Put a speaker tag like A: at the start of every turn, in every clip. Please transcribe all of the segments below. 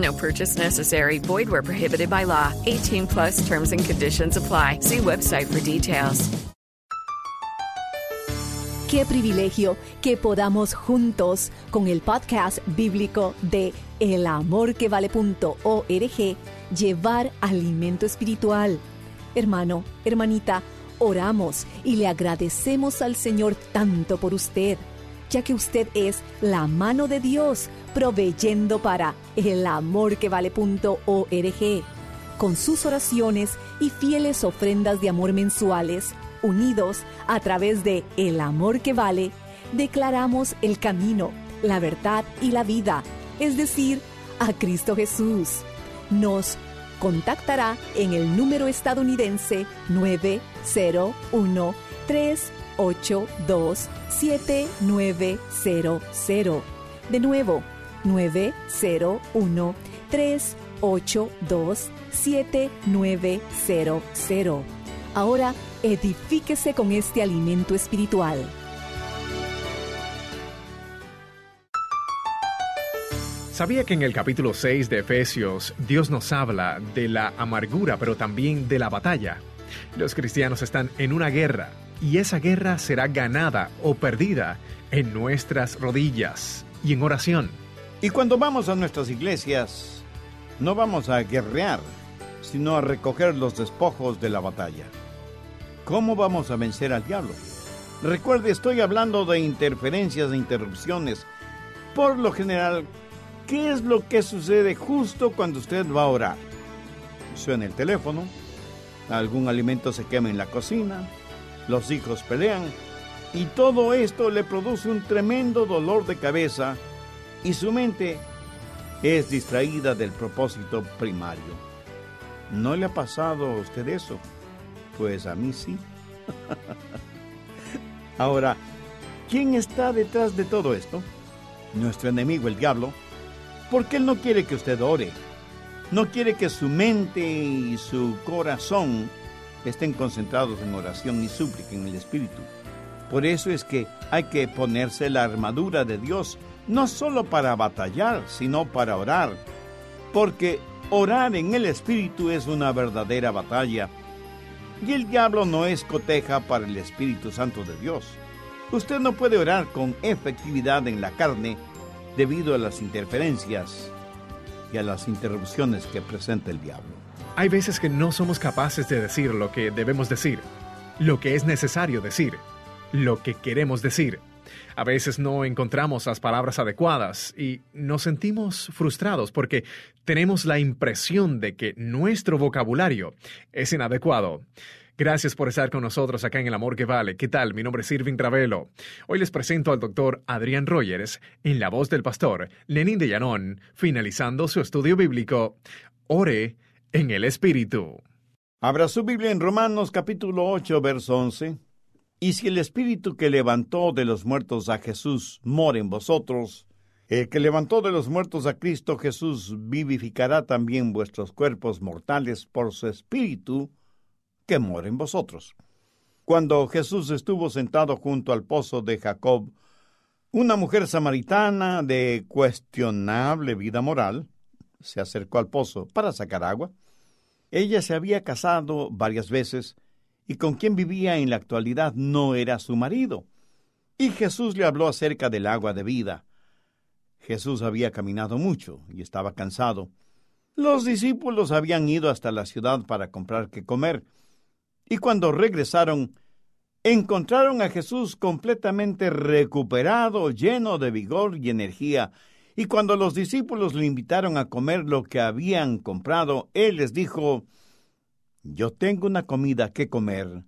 A: No purchase necessary. Void where prohibited by law. 18 plus terms and conditions apply. See website for details.
B: Qué privilegio que podamos juntos con el podcast bíblico de elamorquevale.org llevar alimento espiritual. Hermano, hermanita, oramos y le agradecemos al Señor tanto por usted, ya que usted es la mano de Dios proveyendo para elamorquevale.org. Con sus oraciones y fieles ofrendas de amor mensuales, unidos a través de El Amor que Vale, declaramos el camino, la verdad y la vida, es decir, a Cristo Jesús. Nos contactará en el número estadounidense 901 382 7900. De nuevo, 901 382 7900. Ahora edifíquese con este alimento espiritual.
C: ¿Sabía que en el capítulo 6 de Efesios Dios nos habla de la amargura, pero también de la batalla? Los cristianos están en una guerra y esa guerra será ganada o perdida en nuestras rodillas y en oración.
D: Y cuando vamos a nuestras iglesias, no vamos a guerrear, sino a recoger los despojos de la batalla. ¿Cómo vamos a vencer al diablo? Recuerde, estoy hablando de interferencias e interrupciones. Por lo general, ¿qué es lo que sucede justo cuando usted va a orar? Suena el teléfono, algún alimento se quema en la cocina, los hijos pelean y todo esto le produce un tremendo dolor de cabeza y su mente es distraída del propósito primario. ¿No le ha pasado a usted eso? Pues a mí sí. Ahora, ¿quién está detrás de todo esto? Nuestro enemigo, el diablo, porque él no quiere que usted ore. No quiere que su mente y su corazón estén concentrados en oración y súplica en el Espíritu. Por eso es que hay que ponerse la armadura de Dios, no solo para batallar, sino para orar. Porque orar en el Espíritu es una verdadera batalla y el diablo no es coteja para el Espíritu Santo de Dios. Usted no puede orar con efectividad en la carne debido a las interferencias y a las interrupciones que presenta el diablo.
C: Hay veces que no somos capaces de decir lo que debemos decir, lo que es necesario decir, lo que queremos decir. A veces no encontramos las palabras adecuadas y nos sentimos frustrados porque tenemos la impresión de que nuestro vocabulario es inadecuado. Gracias por estar con nosotros acá en El Amor que Vale. ¿Qué tal? Mi nombre es Irving Travelo. Hoy les presento al doctor Adrián Rogers en la voz del pastor Lenín de Llanón, finalizando su estudio bíblico. Ore en el Espíritu.
D: Abra su Biblia en Romanos capítulo 8, verso 11. Y si el Espíritu que levantó de los muertos a Jesús mora en vosotros, el que levantó de los muertos a Cristo Jesús vivificará también vuestros cuerpos mortales por su Espíritu que mora en vosotros. Cuando Jesús estuvo sentado junto al pozo de Jacob, una mujer samaritana de cuestionable vida moral se acercó al pozo para sacar agua. Ella se había casado varias veces y con quien vivía en la actualidad no era su marido. Y Jesús le habló acerca del agua de vida. Jesús había caminado mucho y estaba cansado. Los discípulos habían ido hasta la ciudad para comprar qué comer, y cuando regresaron, encontraron a Jesús completamente recuperado, lleno de vigor y energía, y cuando los discípulos le invitaron a comer lo que habían comprado, él les dijo, Yo tengo una comida que comer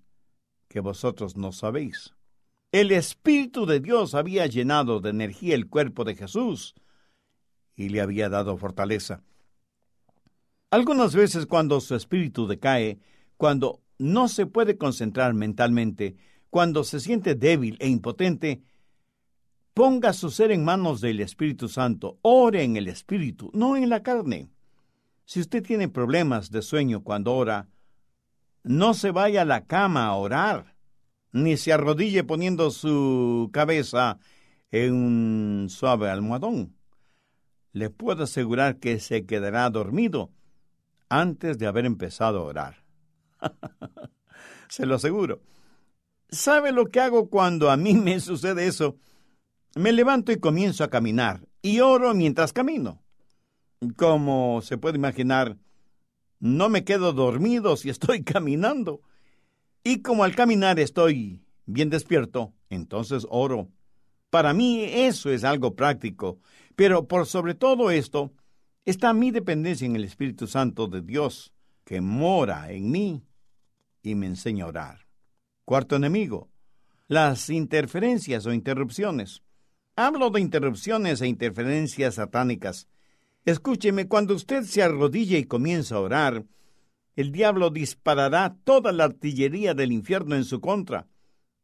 D: que vosotros no sabéis. El Espíritu de Dios había llenado de energía el cuerpo de Jesús y le había dado fortaleza. Algunas veces cuando su espíritu decae, cuando no se puede concentrar mentalmente, cuando se siente débil e impotente, ponga su ser en manos del Espíritu Santo, ore en el Espíritu, no en la carne. Si usted tiene problemas de sueño cuando ora, no se vaya a la cama a orar, ni se arrodille poniendo su cabeza en un suave almohadón. Le puedo asegurar que se quedará dormido antes de haber empezado a orar. se lo aseguro. ¿Sabe lo que hago cuando a mí me sucede eso? Me levanto y comienzo a caminar y oro mientras camino. Como se puede imaginar, no me quedo dormido si estoy caminando. Y como al caminar estoy bien despierto, entonces oro. Para mí eso es algo práctico, pero por sobre todo esto está mi dependencia en el Espíritu Santo de Dios, que mora en mí y me enseña a orar. Cuarto enemigo, las interferencias o interrupciones. Hablo de interrupciones e interferencias satánicas. Escúcheme, cuando usted se arrodilla y comienza a orar, el diablo disparará toda la artillería del infierno en su contra.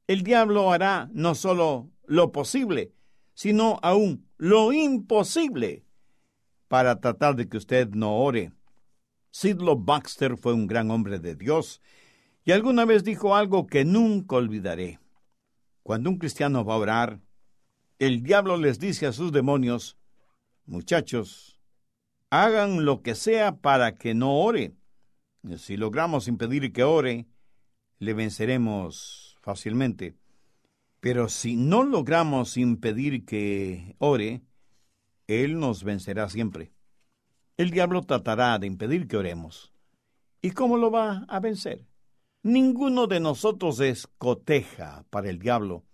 D: El diablo hará no solo lo posible, sino aún lo imposible para tratar de que usted no ore. Sidlo Baxter fue un gran hombre de Dios y alguna vez dijo algo que nunca olvidaré. Cuando un cristiano va a orar, el diablo les dice a sus demonios, muchachos, hagan lo que sea para que no ore. Si logramos impedir que ore, le venceremos fácilmente. Pero si no logramos impedir que ore, Él nos vencerá siempre. El diablo tratará de impedir que oremos. ¿Y cómo lo va a vencer? Ninguno de nosotros es coteja para el diablo.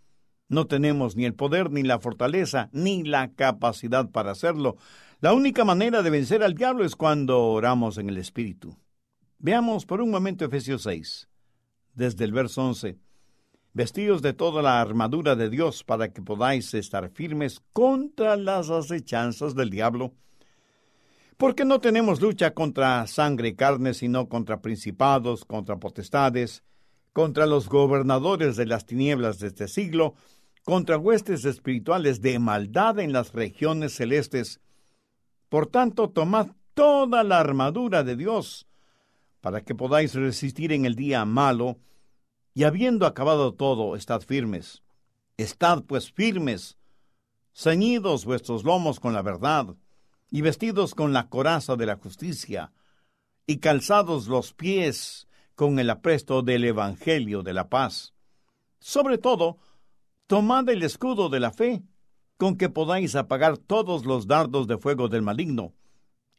D: No tenemos ni el poder, ni la fortaleza, ni la capacidad para hacerlo. La única manera de vencer al diablo es cuando oramos en el Espíritu. Veamos por un momento Efesios 6, desde el verso 11. Vestidos de toda la armadura de Dios para que podáis estar firmes contra las acechanzas del diablo. Porque no tenemos lucha contra sangre y carne, sino contra principados, contra potestades, contra los gobernadores de las tinieblas de este siglo, contra huestes espirituales de maldad en las regiones celestes. Por tanto, tomad toda la armadura de Dios, para que podáis resistir en el día malo, y habiendo acabado todo, estad firmes. Estad pues firmes, ceñidos vuestros lomos con la verdad, y vestidos con la coraza de la justicia, y calzados los pies con el apresto del Evangelio de la paz. Sobre todo, Tomad el escudo de la fe, con que podáis apagar todos los dardos de fuego del maligno,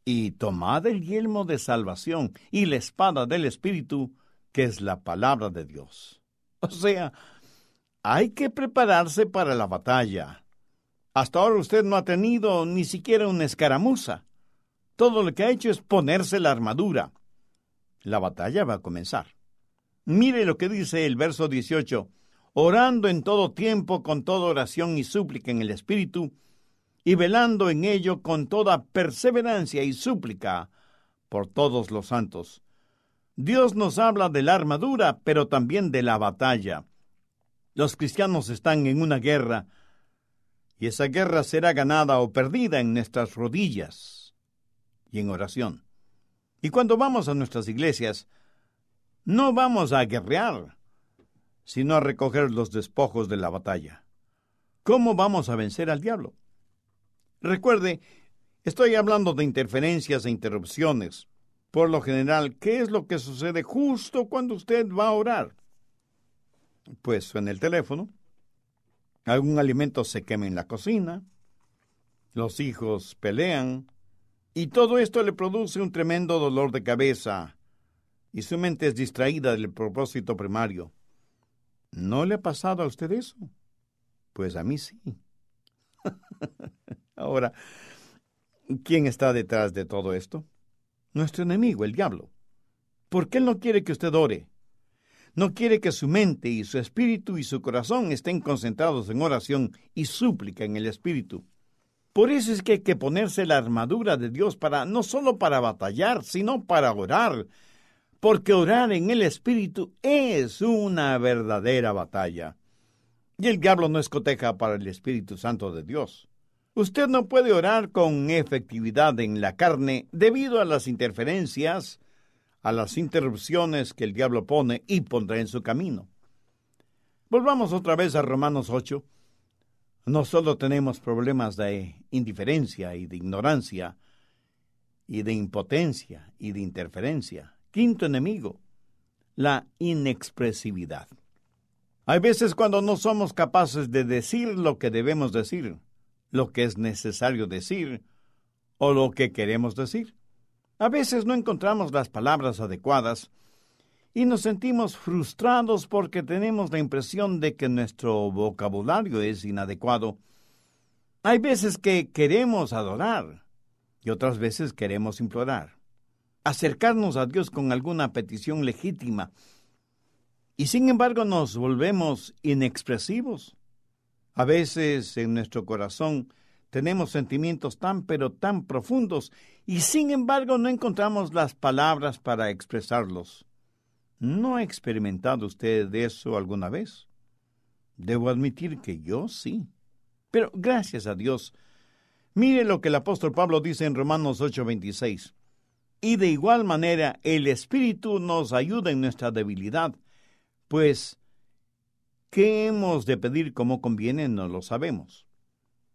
D: y tomad el yelmo de salvación y la espada del Espíritu, que es la palabra de Dios. O sea, hay que prepararse para la batalla. Hasta ahora usted no ha tenido ni siquiera una escaramuza. Todo lo que ha hecho es ponerse la armadura. La batalla va a comenzar. Mire lo que dice el verso 18 orando en todo tiempo con toda oración y súplica en el Espíritu, y velando en ello con toda perseverancia y súplica por todos los santos. Dios nos habla de la armadura, pero también de la batalla. Los cristianos están en una guerra, y esa guerra será ganada o perdida en nuestras rodillas y en oración. Y cuando vamos a nuestras iglesias, no vamos a guerrear, sino a recoger los despojos de la batalla. ¿Cómo vamos a vencer al diablo? Recuerde, estoy hablando de interferencias e interrupciones. Por lo general, ¿qué es lo que sucede justo cuando usted va a orar? Pues en el teléfono, algún alimento se quema en la cocina, los hijos pelean, y todo esto le produce un tremendo dolor de cabeza, y su mente es distraída del propósito primario. ¿No le ha pasado a usted eso? Pues a mí sí. Ahora, ¿quién está detrás de todo esto? Nuestro enemigo, el diablo. Porque él no quiere que usted ore. No quiere que su mente y su espíritu y su corazón estén concentrados en oración y súplica en el espíritu. Por eso es que hay que ponerse la armadura de Dios para no solo para batallar, sino para orar, porque orar en el espíritu es una verdadera batalla. Y el diablo no escoteja para el Espíritu Santo de Dios. Usted no puede orar con efectividad en la carne debido a las interferencias, a las interrupciones que el diablo pone y pondrá en su camino. Volvamos otra vez a Romanos 8. No solo tenemos problemas de indiferencia y de ignorancia, y de impotencia y de interferencia. Quinto enemigo, la inexpresividad. Hay veces cuando no somos capaces de decir lo que debemos decir, lo que es necesario decir o lo que queremos decir. A veces no encontramos las palabras adecuadas y nos sentimos frustrados porque tenemos la impresión de que nuestro vocabulario es inadecuado. Hay veces que queremos adorar y otras veces queremos implorar, acercarnos a Dios con alguna petición legítima, y sin embargo nos volvemos inexpresivos. A veces en nuestro corazón tenemos sentimientos tan pero tan profundos y sin embargo no encontramos las palabras para expresarlos. ¿No ha experimentado usted eso alguna vez? Debo admitir que yo sí. Pero gracias a Dios, mire lo que el apóstol Pablo dice en Romanos 8:26. Y de igual manera el Espíritu nos ayuda en nuestra debilidad, pues ¿qué hemos de pedir como conviene? No lo sabemos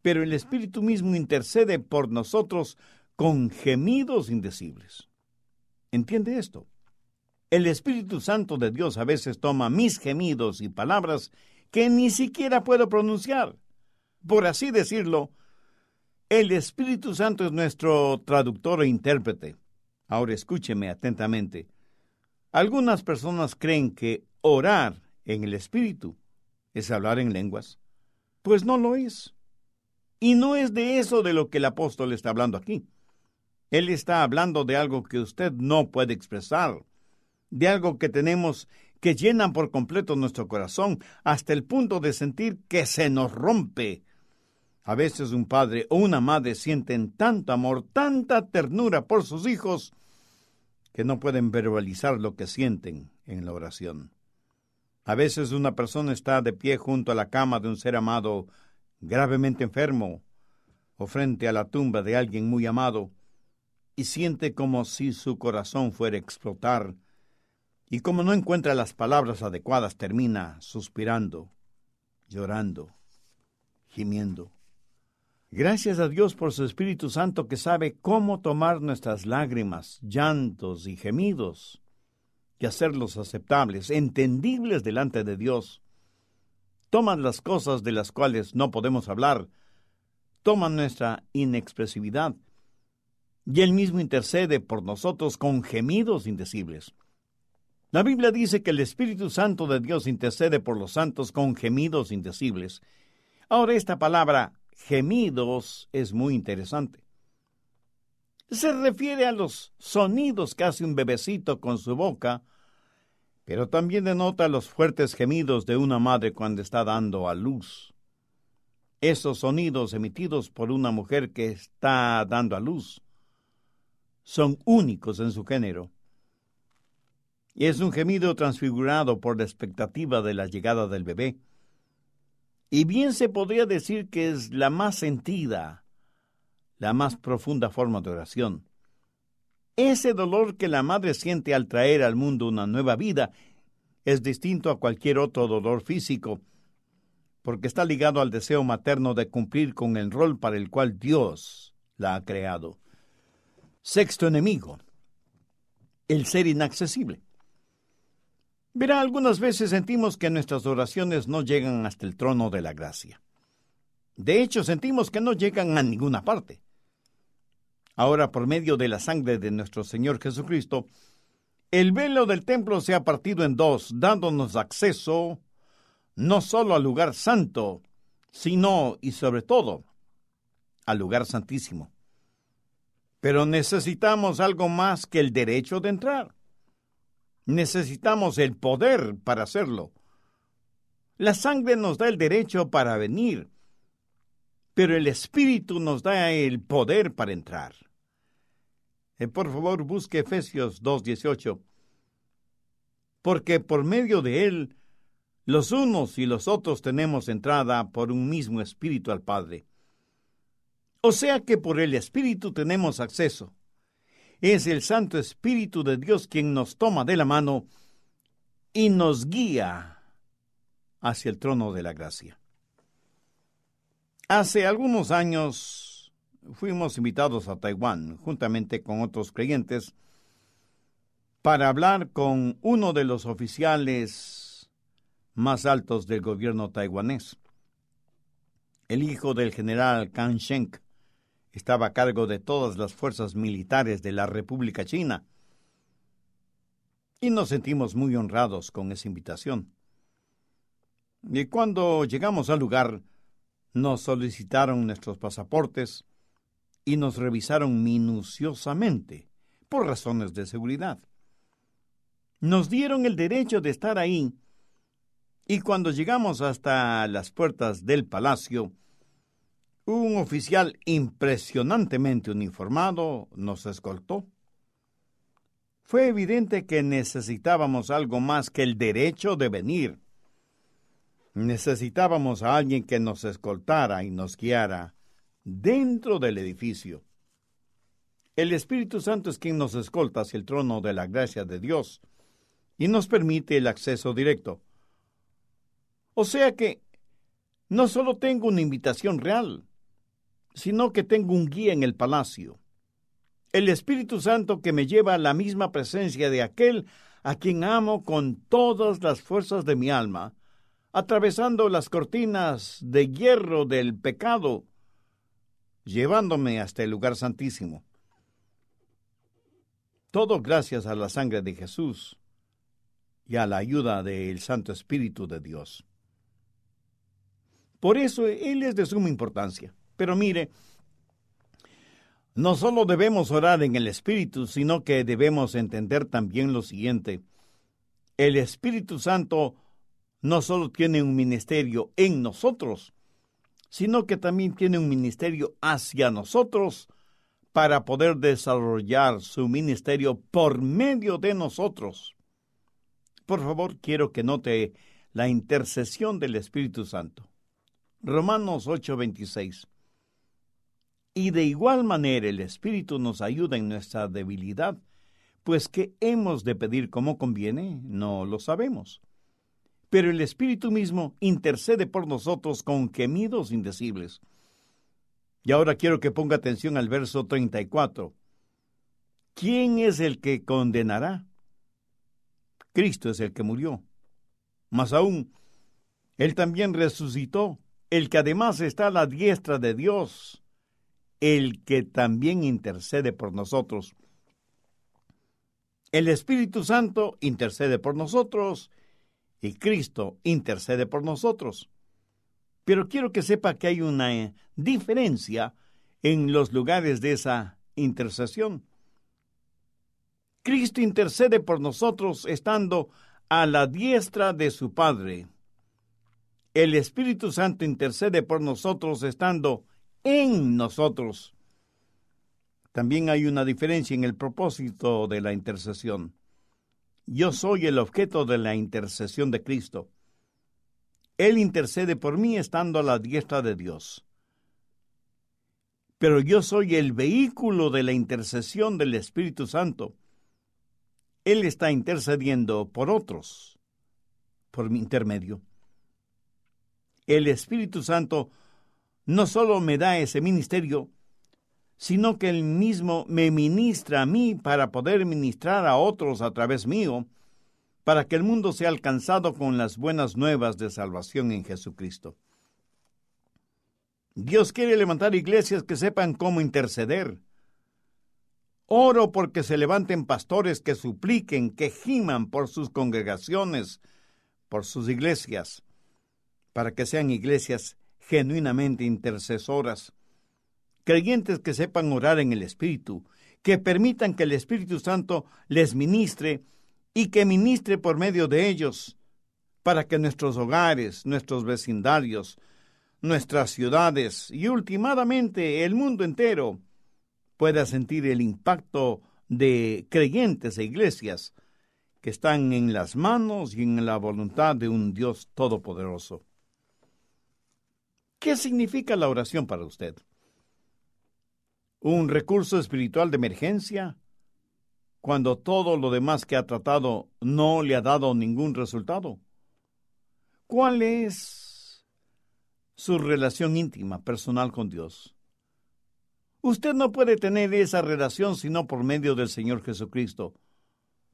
D: pero el Espíritu mismo intercede por nosotros con gemidos indecibles. ¿Entiende esto? El Espíritu Santo de Dios a veces toma mis gemidos y palabras que ni siquiera puedo pronunciar. Por así decirlo, el Espíritu Santo es nuestro traductor e intérprete. Ahora escúcheme atentamente. Algunas personas creen que orar en el Espíritu es hablar en lenguas. Pues no lo es. Y no es de eso de lo que el apóstol está hablando aquí. Él está hablando de algo que usted no puede expresar, de algo que tenemos que llenan por completo nuestro corazón hasta el punto de sentir que se nos rompe. A veces un padre o una madre sienten tanto amor, tanta ternura por sus hijos, que no pueden verbalizar lo que sienten en la oración. A veces una persona está de pie junto a la cama de un ser amado gravemente enfermo o frente a la tumba de alguien muy amado y siente como si su corazón fuera a explotar y como no encuentra las palabras adecuadas termina suspirando, llorando, gimiendo. Gracias a Dios por su Espíritu Santo que sabe cómo tomar nuestras lágrimas, llantos y gemidos y hacerlos aceptables, entendibles delante de Dios toman las cosas de las cuales no podemos hablar, toman nuestra inexpresividad, y Él mismo intercede por nosotros con gemidos indecibles. La Biblia dice que el Espíritu Santo de Dios intercede por los santos con gemidos indecibles. Ahora esta palabra gemidos es muy interesante. Se refiere a los sonidos que hace un bebecito con su boca pero también denota los fuertes gemidos de una madre cuando está dando a luz. Esos sonidos emitidos por una mujer que está dando a luz son únicos en su género. Y es un gemido transfigurado por la expectativa de la llegada del bebé. Y bien se podría decir que es la más sentida, la más profunda forma de oración. Ese dolor que la madre siente al traer al mundo una nueva vida es distinto a cualquier otro dolor físico, porque está ligado al deseo materno de cumplir con el rol para el cual Dios la ha creado. Sexto enemigo, el ser inaccesible. Verá, algunas veces sentimos que nuestras oraciones no llegan hasta el trono de la gracia. De hecho, sentimos que no llegan a ninguna parte. Ahora, por medio de la sangre de nuestro Señor Jesucristo, el velo del templo se ha partido en dos, dándonos acceso no solo al lugar santo, sino y sobre todo al lugar santísimo. Pero necesitamos algo más que el derecho de entrar. Necesitamos el poder para hacerlo. La sangre nos da el derecho para venir, pero el Espíritu nos da el poder para entrar. Eh, por favor, busque Efesios 2.18, porque por medio de él, los unos y los otros tenemos entrada por un mismo Espíritu al Padre. O sea que por el Espíritu tenemos acceso. Es el Santo Espíritu de Dios quien nos toma de la mano y nos guía hacia el trono de la gracia. Hace algunos años fuimos invitados a Taiwán, juntamente con otros creyentes, para hablar con uno de los oficiales más altos del gobierno taiwanés, el hijo del general Kang Sheng, estaba a cargo de todas las fuerzas militares de la República China. Y nos sentimos muy honrados con esa invitación. Y cuando llegamos al lugar, nos solicitaron nuestros pasaportes y nos revisaron minuciosamente por razones de seguridad. Nos dieron el derecho de estar ahí y cuando llegamos hasta las puertas del palacio, un oficial impresionantemente uniformado nos escoltó. Fue evidente que necesitábamos algo más que el derecho de venir. Necesitábamos a alguien que nos escoltara y nos guiara dentro del edificio. El Espíritu Santo es quien nos escolta hacia el trono de la gracia de Dios y nos permite el acceso directo. O sea que no solo tengo una invitación real, sino que tengo un guía en el palacio, el Espíritu Santo que me lleva a la misma presencia de aquel a quien amo con todas las fuerzas de mi alma, atravesando las cortinas de hierro del pecado, llevándome hasta el lugar santísimo. Todo gracias a la sangre de Jesús y a la ayuda del Santo Espíritu de Dios. Por eso Él es de suma importancia. Pero mire, no solo debemos orar en el Espíritu, sino que debemos entender también lo siguiente. El Espíritu Santo no solo tiene un ministerio en nosotros, sino que también tiene un ministerio hacia nosotros para poder desarrollar su ministerio por medio de nosotros. Por favor, quiero que note la intercesión del Espíritu Santo. Romanos 8:26. Y de igual manera el Espíritu nos ayuda en nuestra debilidad, pues ¿qué hemos de pedir como conviene? No lo sabemos. Pero el Espíritu mismo intercede por nosotros con gemidos indecibles. Y ahora quiero que ponga atención al verso 34. ¿Quién es el que condenará? Cristo es el que murió. Más aún, Él también resucitó, el que además está a la diestra de Dios el que también intercede por nosotros. El Espíritu Santo intercede por nosotros y Cristo intercede por nosotros. Pero quiero que sepa que hay una eh, diferencia en los lugares de esa intercesión. Cristo intercede por nosotros estando a la diestra de su Padre. El Espíritu Santo intercede por nosotros estando en nosotros. También hay una diferencia en el propósito de la intercesión. Yo soy el objeto de la intercesión de Cristo. Él intercede por mí estando a la diestra de Dios. Pero yo soy el vehículo de la intercesión del Espíritu Santo. Él está intercediendo por otros, por mi intermedio. El Espíritu Santo no solo me da ese ministerio, sino que Él mismo me ministra a mí para poder ministrar a otros a través mío, para que el mundo sea alcanzado con las buenas nuevas de salvación en Jesucristo. Dios quiere levantar iglesias que sepan cómo interceder. Oro porque se levanten pastores que supliquen, que giman por sus congregaciones, por sus iglesias para que sean iglesias genuinamente intercesoras, creyentes que sepan orar en el Espíritu, que permitan que el Espíritu Santo les ministre y que ministre por medio de ellos, para que nuestros hogares, nuestros vecindarios, nuestras ciudades y últimamente el mundo entero pueda sentir el impacto de creyentes e iglesias que están en las manos y en la voluntad de un Dios todopoderoso. ¿Qué significa la oración para usted? ¿Un recurso espiritual de emergencia? Cuando todo lo demás que ha tratado no le ha dado ningún resultado. ¿Cuál es su relación íntima, personal con Dios? Usted no puede tener esa relación sino por medio del Señor Jesucristo,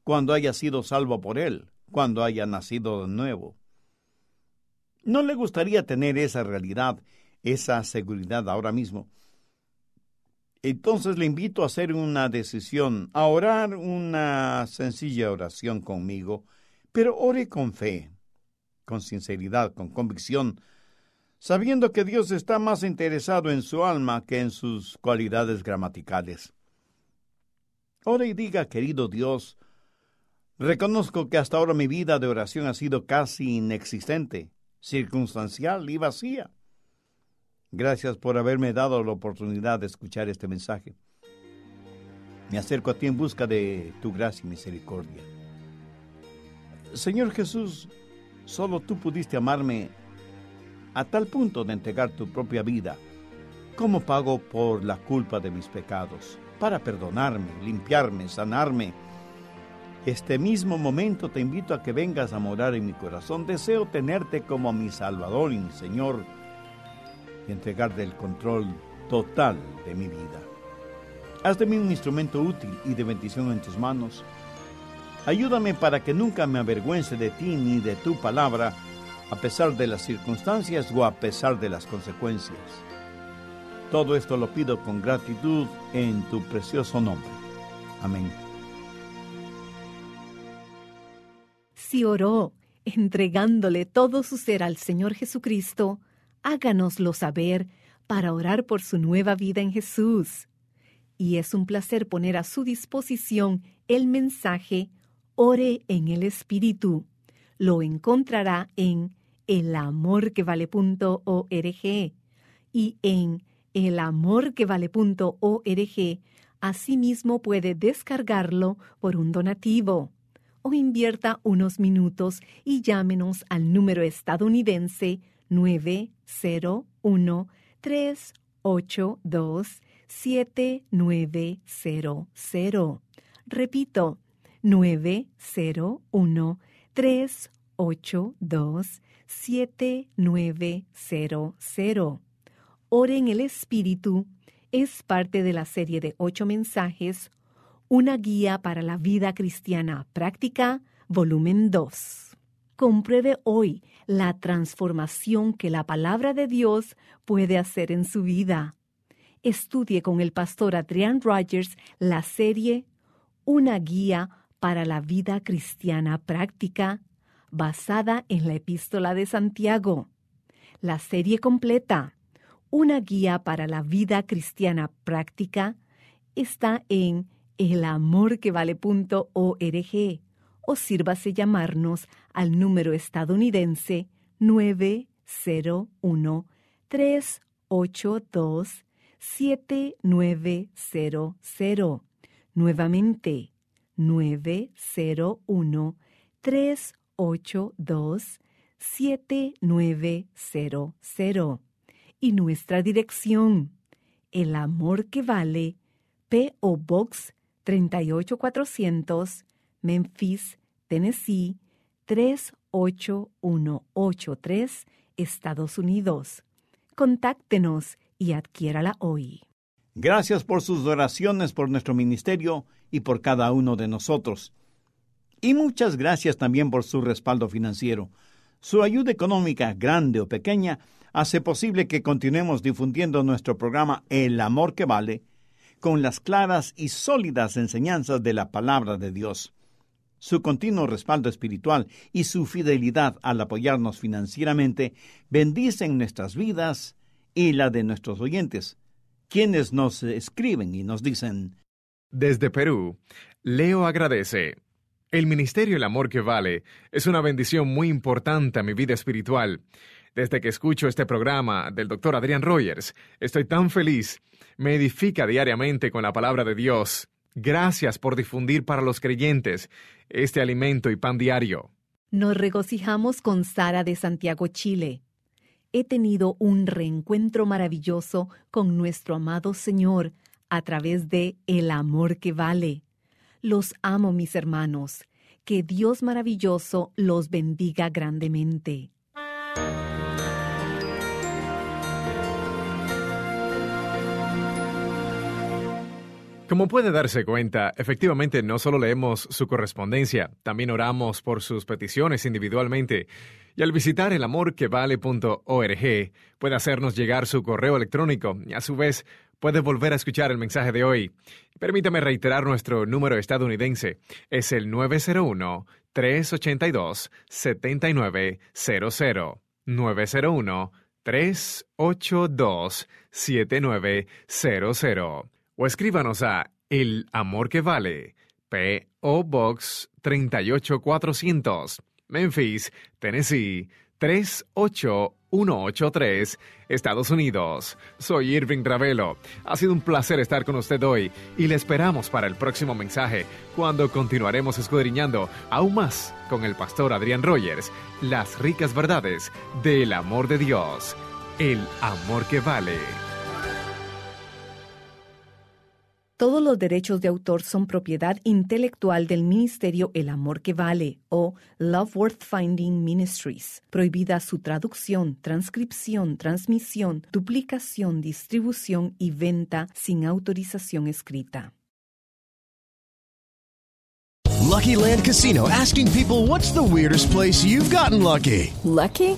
D: cuando haya sido salvo por Él, cuando haya nacido de nuevo. ¿No le gustaría tener esa realidad, esa seguridad ahora mismo? Entonces le invito a hacer una decisión, a orar una sencilla oración conmigo, pero ore con fe, con sinceridad, con convicción, sabiendo que Dios está más interesado en su alma que en sus cualidades gramaticales. Ore y diga, querido Dios, reconozco que hasta ahora mi vida de oración ha sido casi inexistente, circunstancial y vacía. Gracias por haberme dado la oportunidad de escuchar este mensaje. Me acerco a ti en busca de tu gracia y misericordia. Señor Jesús, solo tú pudiste amarme a tal punto de entregar tu propia vida como pago por la culpa de mis pecados, para perdonarme, limpiarme, sanarme. Este mismo momento te invito a que vengas a morar en mi corazón. Deseo tenerte como mi Salvador y mi Señor y entregarte el control total de mi vida. Haz de mí un instrumento útil y de bendición en tus manos. Ayúdame para que nunca me avergüence de ti ni de tu palabra, a pesar de las circunstancias o a pesar de las consecuencias. Todo esto lo pido con gratitud en tu precioso nombre. Amén.
B: Si oró entregándole todo su ser al Señor Jesucristo, háganoslo saber para orar por su nueva vida en Jesús. Y es un placer poner a su disposición el mensaje Ore en el Espíritu. Lo encontrará en elamorquevale.org y en elamorquevale.org. Asimismo puede descargarlo por un donativo invierta unos minutos y llámenos al número estadounidense 901 382 7900. Repito, 901 382 7900. Ore en el Espíritu es parte de la serie de ocho mensajes, Una guía para la vida cristiana práctica, volumen 2. Compruebe hoy la transformación que la palabra de Dios puede hacer en su vida. Estudie con el pastor Adrian Rogers la serie Una guía para la vida cristiana práctica, basada en la epístola de Santiago. La serie completa, Una guía para la vida cristiana práctica, está en elamorquevale.org o sírvase llamarnos al número estadounidense 901-382-7900. Nuevamente, 901-382-7900. Y nuestra dirección, El Amor que Vale, P.O. Box 38400, Memphis, Tennessee 38183, Estados Unidos. Contáctenos y adquiérala hoy.
D: Gracias por sus oraciones por nuestro ministerio y por cada uno de nosotros. Y muchas gracias también por su respaldo financiero. Su ayuda económica, grande o pequeña, hace posible que continuemos difundiendo nuestro programa El Amor que Vale con las claras y sólidas enseñanzas de la palabra de Dios. su continuo respaldo espiritual y su fidelidad al apoyarnos financieramente bendicen nuestras vidas y la de nuestros oyentes, quienes nos escriben y nos dicen,
C: Desde Perú, Leo agradece. El Ministerio El Amor que Vale es una bendición muy importante a mi vida espiritual. Desde que escucho este programa del doctor Adrián Rogers, estoy tan feliz. Me edifica diariamente con la palabra de Dios. Gracias por difundir para los creyentes este alimento y pan diario.
B: Nos regocijamos con Sara de Santiago, Chile. He tenido un reencuentro maravilloso con nuestro amado Señor a través de El amor que vale. Los amo, mis hermanos. Que Dios maravilloso los bendiga grandemente.
C: Como puede darse cuenta, efectivamente no solo leemos su correspondencia, también oramos por sus peticiones individualmente. Y al visitar elamorquevale.org puede hacernos llegar su correo electrónico y a su vez puede volver a escuchar el mensaje de hoy. Permítame reiterar nuestro número estadounidense. Es el 901-382-7900. 901-382-7900 o escríbanos a El Amor que Vale, P.O. Box 38400, Memphis, Tennessee 38183, Estados Unidos. Soy Irving Ravelo. Ha sido un placer estar con usted hoy y le esperamos para el próximo mensaje, cuando continuaremos escudriñando aún más con el pastor Adrián Rogers las ricas verdades del amor de Dios, el amor que vale.
B: Todos los derechos de autor son propiedad intelectual del Ministerio El Amor que Vale o Love Worth Finding Ministries. Prohibida su traducción, transcripción, transmisión, duplicación, distribución y venta sin autorización escrita.
E: Lucky Land Casino asking people what's the weirdest place you've gotten lucky?
A: Lucky?